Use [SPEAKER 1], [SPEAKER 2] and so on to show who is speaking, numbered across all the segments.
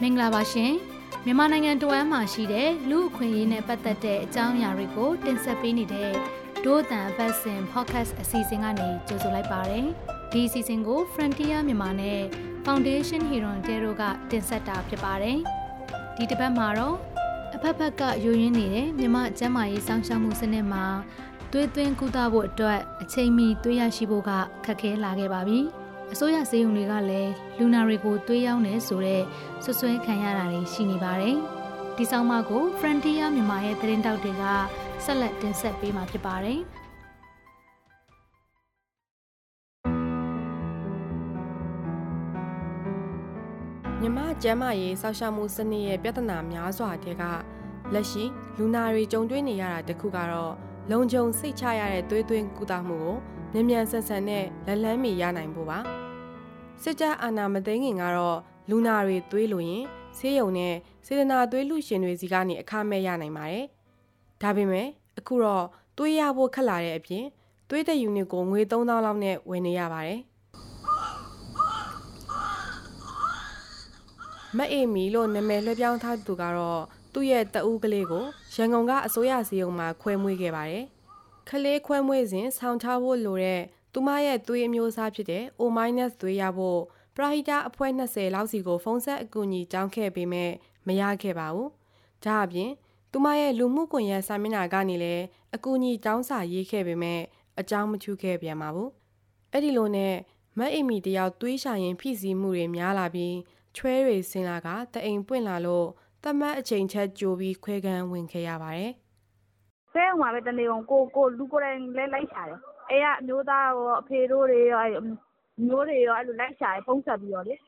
[SPEAKER 1] မင်္ဂလာပါရှင်မြန်မာနိုင်ငံတဝမ်းမှာရှိတဲ့လူအခွင့်အရေးနဲ့ပတ်သက်တဲ့အကြောင်းအရာတွေကိုတင်ဆက်ပေးနေတဲ့ဒို့တန်ဘတ်စင် podcast အစီအစဉ်ကနေကြိုဆိုလိုက်ပါတယ်ဒီအစီအစဉ်ကို Frontier မြန်မာနဲ့ Foundation Hero Tero ကတင်ဆက်တာဖြစ်ပါတယ်ဒီတစ်ပတ်မှာတော့အဖက်ဖက်ကယိုရင်းနေတဲ့မြန်မာကျန်းမာရေးစောင့်ရှောက်မှုစနစ်မှာ သွေးသွင်းကုသဖို့အတွက်အချိန်မီသွေးရရှိဖို့ကခက်ခဲလာခဲ့ပါပြီ။အစိုးရစေယုံတွေကလည်းလူနာတွေကိုသွေးရောက်နေဆိုတဲ့ဆွဆွဲခံရတာတွေရှိနေပါတယ်။ဒီဆောင်မကို Frontier မြန်မာရဲ့သတင်းတောက်တွေကဆက်လက်တင်ဆက်ပေးမှာဖြစ်ပါတယ်။
[SPEAKER 2] မြမကျမ်းမာရေးစောက်ရှောက်မှုစနစ်ရဲ့ပြဿနာများစွာတဲ့ကလက်ရှိလူနာတွေကြုံတွေ့နေရတာတခုကတော့ လုံခြုံစိတ်ချရတဲ့သွေးသွင်းကုသမှုကိုမြန်မြန်ဆန်ဆန်နဲ့လက်လန်းမီရနိုင်ဖို့ပါ။စစ်တပ်အာဏာမသိမ်းခင်ကတော့လူနာတွေသွေးလို့ရင်ဆေးရုံနဲ့စေတနာသွေးလူရှင်တွေစီကနေအခမဲ့ရနိုင်ပါတယ်။ဒါပေမဲ့အခုတော့သွေးရဖို့ခက်လာတဲ့အပြင်သွေးတဲ့ယူနစ်ကိုငွေ3000လောက်နဲ့ဝယ်နေရပါတယ်။မအေမီလို့နာမည်လွှဲပြောင်းထားသူကတော့ သူ့ရဲ့တအူးကလေးကိုရန်ကုန်ကအစိုးရစီယုံမှာခွဲမွေးခဲ့ပါတယ်။ခလေးခွဲမွေးစဉ်ဆောင်းထားဖို့လိုတဲ့သူမရဲ့သွေးအမျိုးအစားဖြစ်တဲ့ O- သွေးရဖို့ပရာဟိတအဖွဲ့20လောက်စီကိုဖုန်းဆက်အကူအညီတောင်းခဲ့ပေမဲ့မရခဲ့ပါဘူး။ဒါအပြင်သူမရဲ့လူမှုကွန်ရက်စာမျက်နှာကနေလည်းအကူအညီတောင်းစာရေးခဲ့ပေမဲ့အကြောင်းမချူခဲ့ပြန်ပါဘူး။အဲ့ဒီလိုနဲ့မတ်အီမီတယောက်သွေးရှာရင်ဖိစီးမှုတွေများလာပြီးချွဲတွေဆင်းလာကတအိမ်ပွင့်လာလို့ တမတ်အချိန်ချက်ကြိုပြီးခွဲခန်းဝင်ခဲ့ရပါတယ်။
[SPEAKER 3] ဆဲအောင်ပါပဲတနေအောင်ကိုကိုလူကိုယ်တိုင်လဲလိုက်ရှာတယ်အိမ်ကအမျိုးသားရောအဖေတို့တွေရောအမျိုးတွေရောအဲ့လိုလိုက်ရှာတယ်ဖုန်းဆက်ပြီးတော့လေဘယ်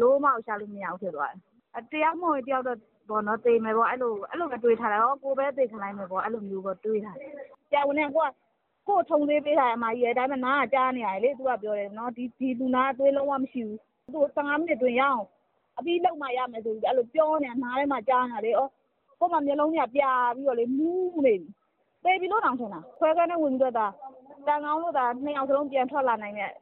[SPEAKER 3] လိုမှကိုရှာလို့မရဘူးဖြစ်သွားတယ်တယောက်မဟုတ်တယောက်တော့ပေါ့နော်သေမယ်ပေါ့အဲ့လိုအဲ့လိုပဲတွေးထားတယ်ဟောကိုပဲသေခံလိုက်မယ်ပေါ့အဲ့လိုမျိုးပေါ့တွေးထားတယ်ဆရာဝန်နဲ့ကိုကကိုထုံသေးပေးထားတယ်အမကြီးရဲ့ဒါပေမဲ့နားကကြားနေရတယ်လေသူကပြောတယ်နော်ဒီဒီလူနာအသွေးလုံးဝမရှိဘူးသူ15မိနစ်တွင်ရအောင် အပြီးလောက်မှရမယ်ဆိုပြီးအဲ့လိုပြောနေတာနားထဲမှာကြားနေတာလေဩကိုမမျိုးလုံးကြီးပြပြီးတော့လေမူးနေပြီသေပြီလို့တောင်ထင်တာခွဲခန်းနဲ့ဝင်ပြီးတော့ဒါကံကောင်းလို့သာနှစ်ယောက်စလုံးပြန်ထွက်လာနိုင်တဲ့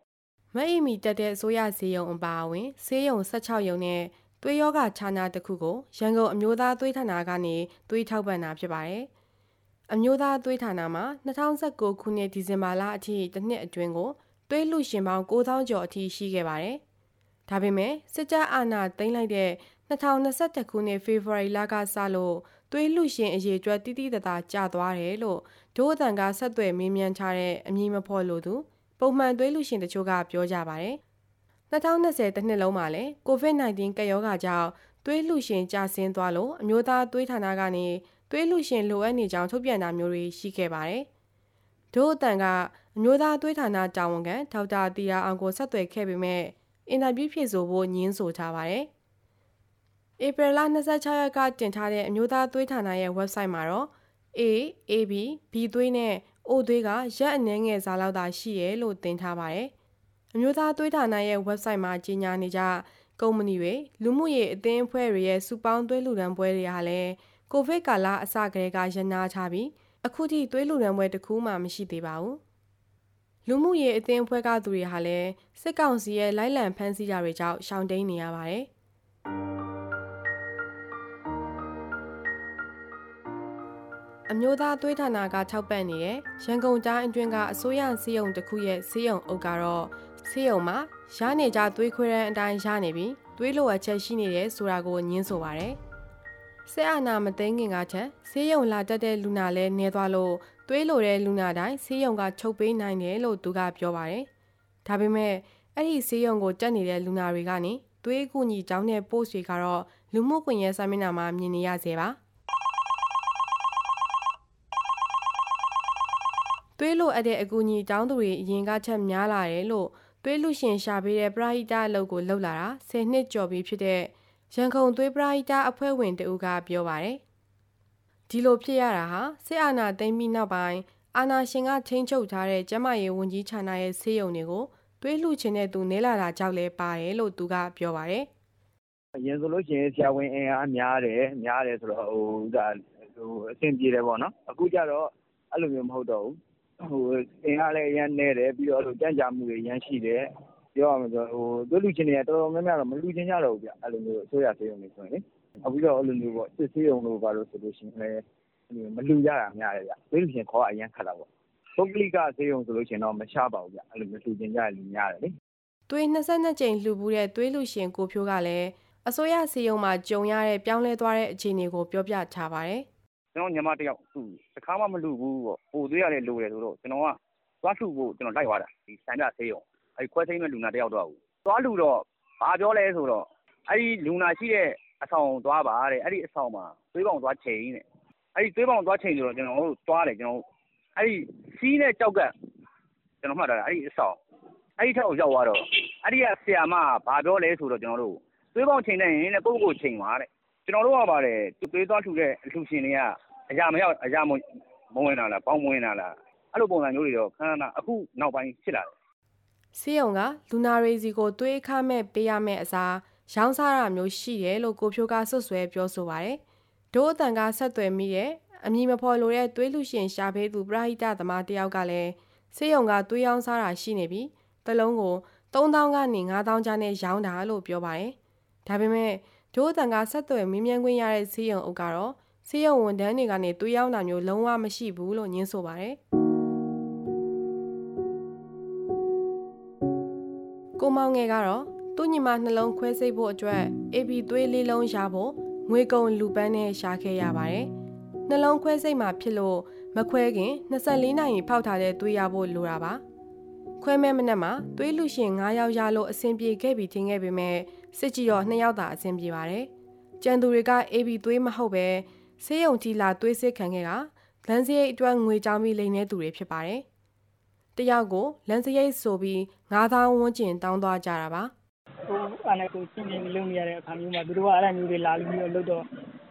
[SPEAKER 2] မအီမီတက်တဲ့အစိုးရဈေးရုံအပါအဝင်ဈေးရုံ16ရုံနဲ့သွေးရောဂါခြားနာတစ်ခုကိုရန်ကုန်အမျိုးသားသွေးဌာနကနေသွေးထောက်ပံ့တာဖြစ်ပါတယ်။အမျိုးသားသွေးဌာနမှာ2019ခုနှစ်ဒီဇင်ဘာလအထိတစ်နှစ်အတွင်းကိုသွေးလူရှင်ပေါင်း9000ကျော်အထိရှိခဲ့ပါတယ်။ ဒါပေမဲ့စစ်တပ်အာဏာသိမ်းလိုက်တဲ့2021ခုနှစ်ဖေဖော်ဝါရီလကစလို့သွေးလူရှင်အရေးအတွက်တိတိတသားကျသွားတယ်လို့ဒို့အတန်ကဆက်သွယ်မေးမြန်းထားတဲ့အမည်မဖော်လို့သူပုံမှန်သွေးလူရှင်တချို့ကပြောကြပါတယ်။2020တနှစ်လုံးမှာလည်း COVID-19 ကပ်ရောဂါကြောင့်သွေးလူရှင်ကျဆင်းသွားလို့အမျိုးသားသွေးဌာနကနေသွေးလူရှင်လိုအပ်နေကြောင်းထုတ်ပြန်တာမျိုးတွေရှိခဲ့ပါတယ်။ဒို့အတန်ကအမျိုးသားသွေးဌာနတာဝန်ခံဒေါက်တာတီယာအောင်ကိုဆက်သွယ်ခဲ့ပေမဲ့ အင်တာဗျူးဖြေဆိုဖို့ညင်းဆိုထားပါတယ်။ဧပြီလ26ရက်ကတင်ထားတဲ့အမျိုးသားသွေးဌာနရဲ့ website မှာတော့ A, AB, B သွေးနဲ့ O သွေးကရက်အနှဲငယ်စားလောက်သာရှိရဲလို့တင်ထားပါတယ်။အမျိုးသားသွေးဌာနရဲ့ website မှာကြီးညာနေကြကုမ္ပဏီတွေလူမှုရေးအသင်းအဖွဲ့တွေရဲ့စုပေါင်းသွေးလူဒန်းပွဲတွေဟာလည်းကိုဗစ်ကာလအစကတည်းကရနာချပြီးအခုထိသွေးလူဒန်းပွဲတစ်ခုမှမရှိသေးပါဘူး။ လူမှုရေးအသင်းအဖွဲ့ကသူတွေဟာလည်းစစ်ကောင်စီရဲ့လိုက်လံဖမ်းဆီးတာတွေကြောင့်ရှောင်တိန်နေရပါတယ်။အမျိုးသားသွေးဌာနကထောက်ပံ့နေတဲ့ရန်ကုန်တိုင်းအတွင်းကအစိုးရစီးရုံတစ်ခုရဲ့စီးရုံအုပ်ကတော့စီးရုံမှာရနေကြသွေးခွဲတဲ့အတိုင်းရနေပြီးသွေးလိုအပ်ချက်ရှိနေတယ်ဆိုတာကိုညင်းဆိုပါရယ်ဆဲအာနာမသိငင်ကချက်ဆေးရုံလာတက်တဲ့လူနာလဲနေသွားလို့ သွေးလိုတဲ့လူနာတိုင်းဆေးရုံကချုပ်ပေးနိုင်တယ်လို့သူကပြောပါတယ်။ဒါပေမဲ့အဲ့ဒီဆေးရုံကိုတက်နေတဲ့လူနာတွေကနေသွေးကူညီတောင်းတဲ့ post တွေကတော့လူမှုကွန်ရက်စာမျက်နှာမှာမြင်နေရစေပါ။သွေးလိုအပ်တဲ့အကူအညီတောင်းသူတွေအရင်ကချက်များလာတယ်လို့သွေးလူရှင်ရှာပေးတဲ့ပရာဟိတအလုပ်ကိုလုပ်လာတာ10နှစ်ကျော်ပြီဖြစ်တဲ့ရန်ကုန်သွေးပရာဟိတအဖွဲ့ဝင်တဦးကပြောပါတယ်။ ဒီလိုဖြစ်ရတာဟာစစ်အာဏာသိမ်းပြီးနောက်ပိုင်းအာဏာရှင်ကချင်းချုပ်ထားတဲ့ကျမရေးဝန်ကြီးဌာနရဲ့ဆေးရုံတွေကိုသွေးလှူခြင်းတဲ့သူနေလာတာကြောက်လဲပါတယ်လို့သူကပြောပါတယ်။
[SPEAKER 4] အရင်ဆိုလို့ရှိရင်ဆရာဝန်အင်အားများတယ်များတယ်ဆိုတော့ဟိုဒါဟိုအဆင်ပြေတယ်ပေါ့နော်အခုကျတော့အဲ့လိုမျိုးမဟုတ်တော့ဘူးဟိုအင်အားလည်းအရန်နေတယ်ပြီးတော့အဲ့လိုကြမ်းကြမှုတွေအရန်ရှိတယ်ပြောရမှာဆိုဟိုသွေးလူချင်းတွေကတော်တော်များများတော့မလူချင်းကြတော့ဘူးဗျအဲ့လိုမျိုးအစိုးရဆေးရုံတွေဆိုရင်လေ နောက်ပြီးတော့အဲ့လိုမျိုးပေါ့စစ်ဆေးရုံလို့ပါလို့ဆိုလို့ရှိရင်လည်းမလူရတာများတယ်ဗျသွေးလူချင်းခေါ်အရန်ခတ်တာပေါ့ ပုဂ္ဂလိက ဆေးရုံဆိုလို့ရှိရင်တော့မချပါဘူးဗျအဲ့လိုမျိုးလူချင်းကြလူများတယ်လေ
[SPEAKER 2] သွေး22ကြိမ်လှူဘူးတဲ့ သွေးလူရှင် ကိုဖြိုးကလည်း အစိုးရစီယုံမှာ ကြုံရတဲ့ ပြောင်းလဲသွားတဲ့ အခြေအနေကို ပြောပြထားပါတယ်
[SPEAKER 5] ကျွန်တော်ညီမတစ်ယောက်သူတခါမှ မလူဘူးပေါ့ ပိုသွေးရလည်း လိုတယ်ဆိုတော့ ကျွန်တော်က သွားလှူဖို့ကျွန်တော်လိုက်သွားတာ ဒီစံပြဆေးရုံအဲ့ခွဲစိမ့်မဲ့လူနာတစ်ယောက်တော့ဘူးသွားလှူတော့ ဘာပြောလဲဆိုတော့ အဲ့ဒီလူနာရှိတဲ့ အဆောင်သွားပါတဲ့အဲ့ဒီအဆောင်မှာသွေးပေါင်သွားချိန်တဲ့အဲ့ဒီသွေးပေါင်သွားချိန်ဆိုတော့ကျွန်တော်တို့သွားတယ်ကျွန်တော်အဲ့ဒီစီးနဲ့ကြောက်ကကျွန်တော်မှတ်တာအဲ့ဒီအဆောင်အဲ့ဒီထက်ကိုရောက်သွားတော့အဲ့ဒီကဆရာမဘာပြောလဲဆိုတော့ကျွန်တော်တို့သွေးပေါင်ချိန်နေရင်လည်းကိုယ့်ကိုယ်ချိန်ပါတဲ့ကျွန်တော်တို့ကပါတယ်သွေးသွားလှူတဲ့အလှူရှင်တွေကအရာမရောက်အရာမမဝင်လာလားပေါင်းမဝင်လာလားအဲ့လိုပုံစံမျိုးတွေတော့ခဏခဏအခုနောက်ပိုင်းဖြစ်လာတယ်
[SPEAKER 2] စီယုံကလူနာရေးစီကိုသွေးခမဲ့ပေးရမယ့်အစား ရောင်းစားတာမျိုးရှိတယ်လို့ကိုဖြိုးကဆွတ်ဆွဲပြောဆိုပါတယ်ဒို့အတန်ကဆက်သွယ်မိတဲ့အမည်မဖော်လိုတဲ့သွေးလူရှင်ရှာဖေးသူပရဟိတသမားတယောက်ကလည်းစီယုံကသွေးရောင်းစားတာရှိနေပြီးတလုံးကို3000ကနေ9000ကျားနဲ့ရောင်းတာလို့ပြောပါတယ်ဒါပေမဲ့ဒို့အတန်ကဆက်သွယ်မင်းမြန်းခွင့်ရတဲ့စီယုံအုပ်ကတော့စီယုံဝန်တန်းတွေကနေသွေးရောင်းတာမျိုးလုံးဝမရှိဘူးလို့ညင်းဆိုပါတယ်ကိုမောင်ငယ်ကတော့ သူ့ညီမနှလုံးခွဲစိတ်ဖို့အတွက် AB သွေးလေးလုံးရဖို့ငွေကုန်လူပန်းနဲ့ရှာခဲ့ရပါတယ်။နှလုံးခွဲစိတ်မှာဖြစ်လို့မခွဲခင်24နာရီဖောက်ထားတဲ့သွေးရဖို့လိုတာပါ။ခွဲမဲ့မနက်မှာသွေးလူရှင်9ယောက်ရလို့အဆင်ပြေခဲ့ပြီထင်ခဲ့ပေမဲ့စစ်ကြည့်တော့2ယောက်သာအဆင်ပြေပါတယ်။ကြံသူတွေက AB သွေးမဟုတ်ပဲဆေးရုံကြီးလာသွေးစစ်ခံခဲ့ကလမ်းစရိတ်အတွက်ငွေကြောင်းပြီးလိမ်နေသူတွေဖြစ်ပါတယ်။တယောက်ကိုလမ်းစရိတ်ဆိုပြီး9000ဝန်းကျင်တောင်းသွားကြတာပါ။
[SPEAKER 6] ကိုအဲ့နဲ့ကိုချင်းချင်းလုံနေရတဲ့အခါမျိုးမှာသူတို့ကအဲ့လိုမျိုးတွေလာပြီးတော့လုပ်တော့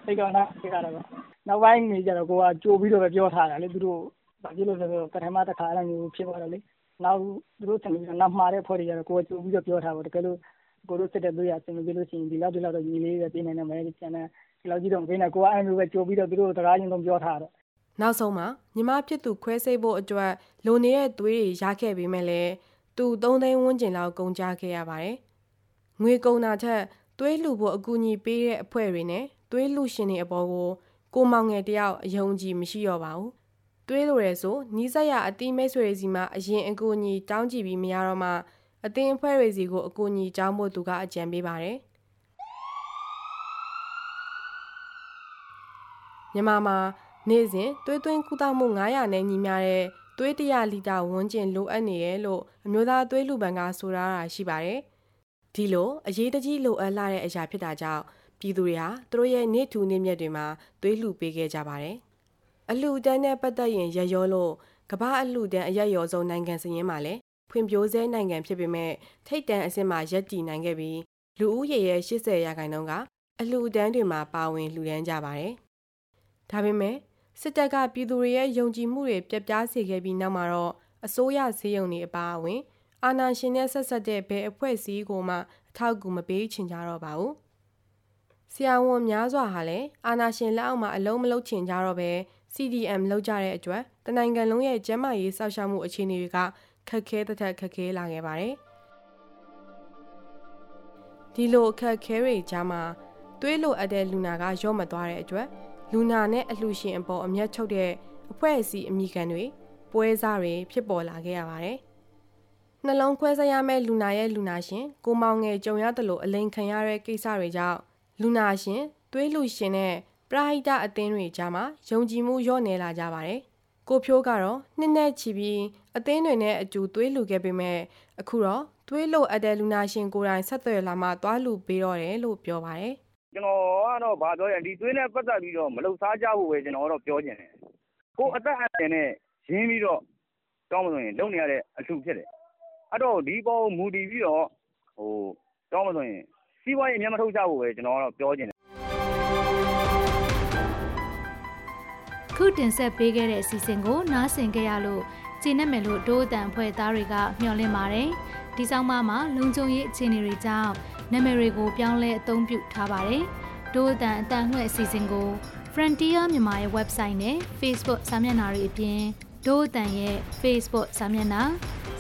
[SPEAKER 6] စိတ်ကောင်းတာဖြစ်ရတာပေါ့နောက်ပိုင်းနေကြတော့ကိုကကြိုပြီးတော့ပဲပြောထားတာလေသူတို့ဘာဖြစ်လို့လဲဆိုတော့ပထမတစ်ခါအဲ့လိုမျိုးဖြစ်သွားတော့လေနောက်သူတို့ဆင်ပြီးတော့နောက်မှာတဲ့ဖွဲ့တွေကြတော့ကိုကကြိုပြီးတော့ပြောထားပါတကယ်လို့ကိုတို့စစ်တဲ့သူရဆင်ပြီးလို့ရှိရင်ဒီလောက်ဒီလောက်တော့ညီလေးပဲပြင်နေတယ်မယ်ကျန်တဲ့ဒီလောက်ကြီးတော့ဖိနေကိုကအဲ့လိုမျိုးပဲကြိုပြီးတော့သူတို့တကားချင်းလုံးပြောထားတော့
[SPEAKER 2] နောက်ဆုံးမှာညီမဖြစ်သူခွဲစိတ်ဖို့အတွက်လိုနေတဲ့သွေးတွေရခဲ့ပေမဲ့လည်းသူ3သိန်းဝန်းကျင်လောက်ကုန်ကြခဲ့ရပါတယ်။ ငွေကုန်တာထက်သွေးလှူဖို့အကူအညီပေးတဲ့အဖွဲ့တွေနဲ့သွေးလှူရှင်တွေအပေါ်ကိုကိုမောင်ငယ်တယောက်အယုံကြည်မရှိတော့ပါဘူး။သွေးလိုရဲဆိုနီးစပ်ရအတိမိတ်ဆွေတွေစီမှာအရင်အကူအညီတောင်းကြည့်ပြီးမရတော့မှအသင်းအဖွဲ့တွေစီကိုအကူအညီတောင်းဖို့သူကအကြံပေးပါတယ်။မြန်မာမှာနေ့စဉ်သွေးသွင်းကုသမှု900နဲ့ညီမျှတဲ့သွေး100လီတာဝန်းကျင်လိုအပ်နေတယ်လို့အမျိုးသားသွေးလူပန်ကဆိုထားတာရှိပါတယ်။ ဒီလိုအရေးတကြီးလိုအပ်လာတဲ့အရာဖြစ်တာကြောင့်ပြည်သူတွေဟာသူတို့ရဲ့နေ့ထူနေ့မြတ်တွေမှာသွေးလှူပေးခဲ့ကြပါတယ်။အလှူဒန်းနဲ့ပတ်သက်ရင်ရရောလို့ကမ္ဘာအလှူဒန်းအရက်ရောဆုံးနိုင်ငံစရင်မှာလည်းဖွံ့ဖြိုးဆဲနိုင်ငံဖြစ်ပေမဲ့ထိတ်တန့်အဆင့်မှာရပ်တည်နိုင်ခဲ့ပြီးလူဦးရေရဲ့80ရာခိုင်နှုန်းကအလှူဒန်းတွေမှာပါဝင်လှူဒန်းကြပါတယ်။ဒါပေမဲ့စစ်တပ်ကပြည်သူတွေရဲ့ယုံကြည်မှုတွေပြက်ပြားစေခဲ့ပြီးနောက်မှာတော့အစိုးရဈေးရုံတွေအပါအဝင် အာဏာရှင်နဲ့ဆက်ဆက်တဲ့ဘယ်အဖွဲ့အစည်းကိုမှအထောက်အကူမပေးချင်ကြတော့ပါဘူး။ဆရာဝန်များစွာဟာလည်းအာဏာရှင်လက်အောက်မှာအလုံးမလုံးချင်ကြတော့ပဲ CDM လောက်ကြတဲ့အတွက်တနိုင်ငံလုံးရဲ့ကျန်းမာရေးစောင့်ရှောက်မှုအခြေအနေတွေကခက်ခဲတစ်ထက်ခက်ခဲလာခဲ့ပါတယ်။ဒီလိုအခက်ခဲတွေကြားမှာသွေးလိုအပ်တဲ့လူနာကရော့မသွားတဲ့အတွက်လူနာနဲ့အလှရှင်အပေါ်အမျက်ချုပ်တဲ့အဖွဲ့အစည်းအမိခံတွေပွဲစားတွေဖြစ်ပေါ်လာခဲ့ရပါတယ်။ နှလုံးခွဲစိတ်ရမယ့်လူနာရဲ့လူနာရှင်ကိုမောင်ငယ်ကြုံရတယ်လို့အလိန်ခံရတဲ့ကိစ္စတွေကြောင့်လူနာရှင်သွေးလူရှင်နဲ့ပရာဟိတအသင်းတွေကြားမှာယုံကြည်မှုလျော့နေလာကြပါတယ်။ကိုဖြိုးကတော့နှစ်နဲ့ချီပြီးအသင်းတွေနဲ့အတူသွေးလူခဲ့ပေမဲ့အခုတော့သွေးလိုအပ်တဲ့လူနာရှင်ကိုယ်တိုင်ဆက်သွယ်လာမှသွားလူပေးတော့တယ်လို့ပြောပါတယ်။
[SPEAKER 5] ကျွန်တော်ကတော့ဘာပြောရဒီသွေးနဲ့ပတ်သက်ပြီးတော့မလှုပ်ရှားကြဖို့ပဲကျွန်တော်တော့ပြောချင်တယ်ကိုအသက်အန္တရာယ်နဲ့ရင်းပြီးတော့တောင်းမလို့ရင်လုံနေရတဲ့အလှဖြစ်တယ် အဲ့တော့ ဒီပေါ်မူတည်ပြီးတော့ဟိုတောင်းမလို့ရင် စီးပွားရေး အများမထုတ်ကြဖို့ပဲ ကျွန်တော်ကတော့ ပြောချင်တယ်
[SPEAKER 1] ခုတင်ဆက်ပေးခဲ့တဲ့ အစီအစဉ်ကို နားဆင်ကြရလို့ ကျင်းနေမယ်လို့ဒိုးအတန်ဖွဲ့သားတွေက မျှော်လင့်ပါတယ်။ဒီဆောင်မမှာ လုံခြုံရေးအခြေအနေတွေကြောင့် နာမည်တွေကို ပြောင်းလဲအသုံးပြုထားပါတယ်။ဒိုးအတန်အတန်လှည့်အစီအစဉ်ကို Frontier မြန်မာရဲ့ website နဲ့ Facebook စာမျက်နှာတွေအပြင်ဒို့အတန်ရဲ့ Facebook စာမျက်နှာ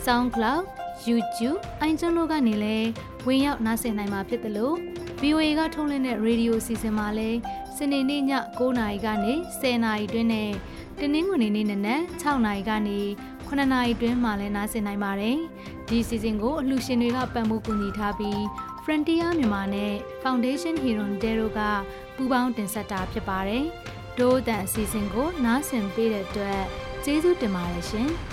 [SPEAKER 1] SoundCloud YouTube အိုင်ကျွန်းတို့ကနေလည်းဝင်ရောက်နားဆင်နိုင်မှာဖြစ်တယ်လို့ VOA ကထုတ်လွှင့်တဲ့ရေဒီယိုစီစဉ်မှာလည်းစနေနေ့ည9:00နာရီကနေ10:00နာရီတွင်းနဲ့တနင်္ဂနွေနေ့နေ့နက်6:00နာရီကနေ9:00နာရီတွင်းမှာလည်းနားဆင်နိုင်ပါတယ်။ဒီစီစဉ်ကိုအလှူရှင်တွေကပံ့ပိုးကူညီထားပြီး Frontier မြန်မာနဲ့ Foundation Hero Dero ကပူးပေါင်းတင်ဆက်တာဖြစ်ပါတယ်။ဒို့အတန်အစီအစဉ်ကိုနားဆင်ပေးတဲ့အတွက်ကျေးဇူးတင်ပါတယ်ရှင်။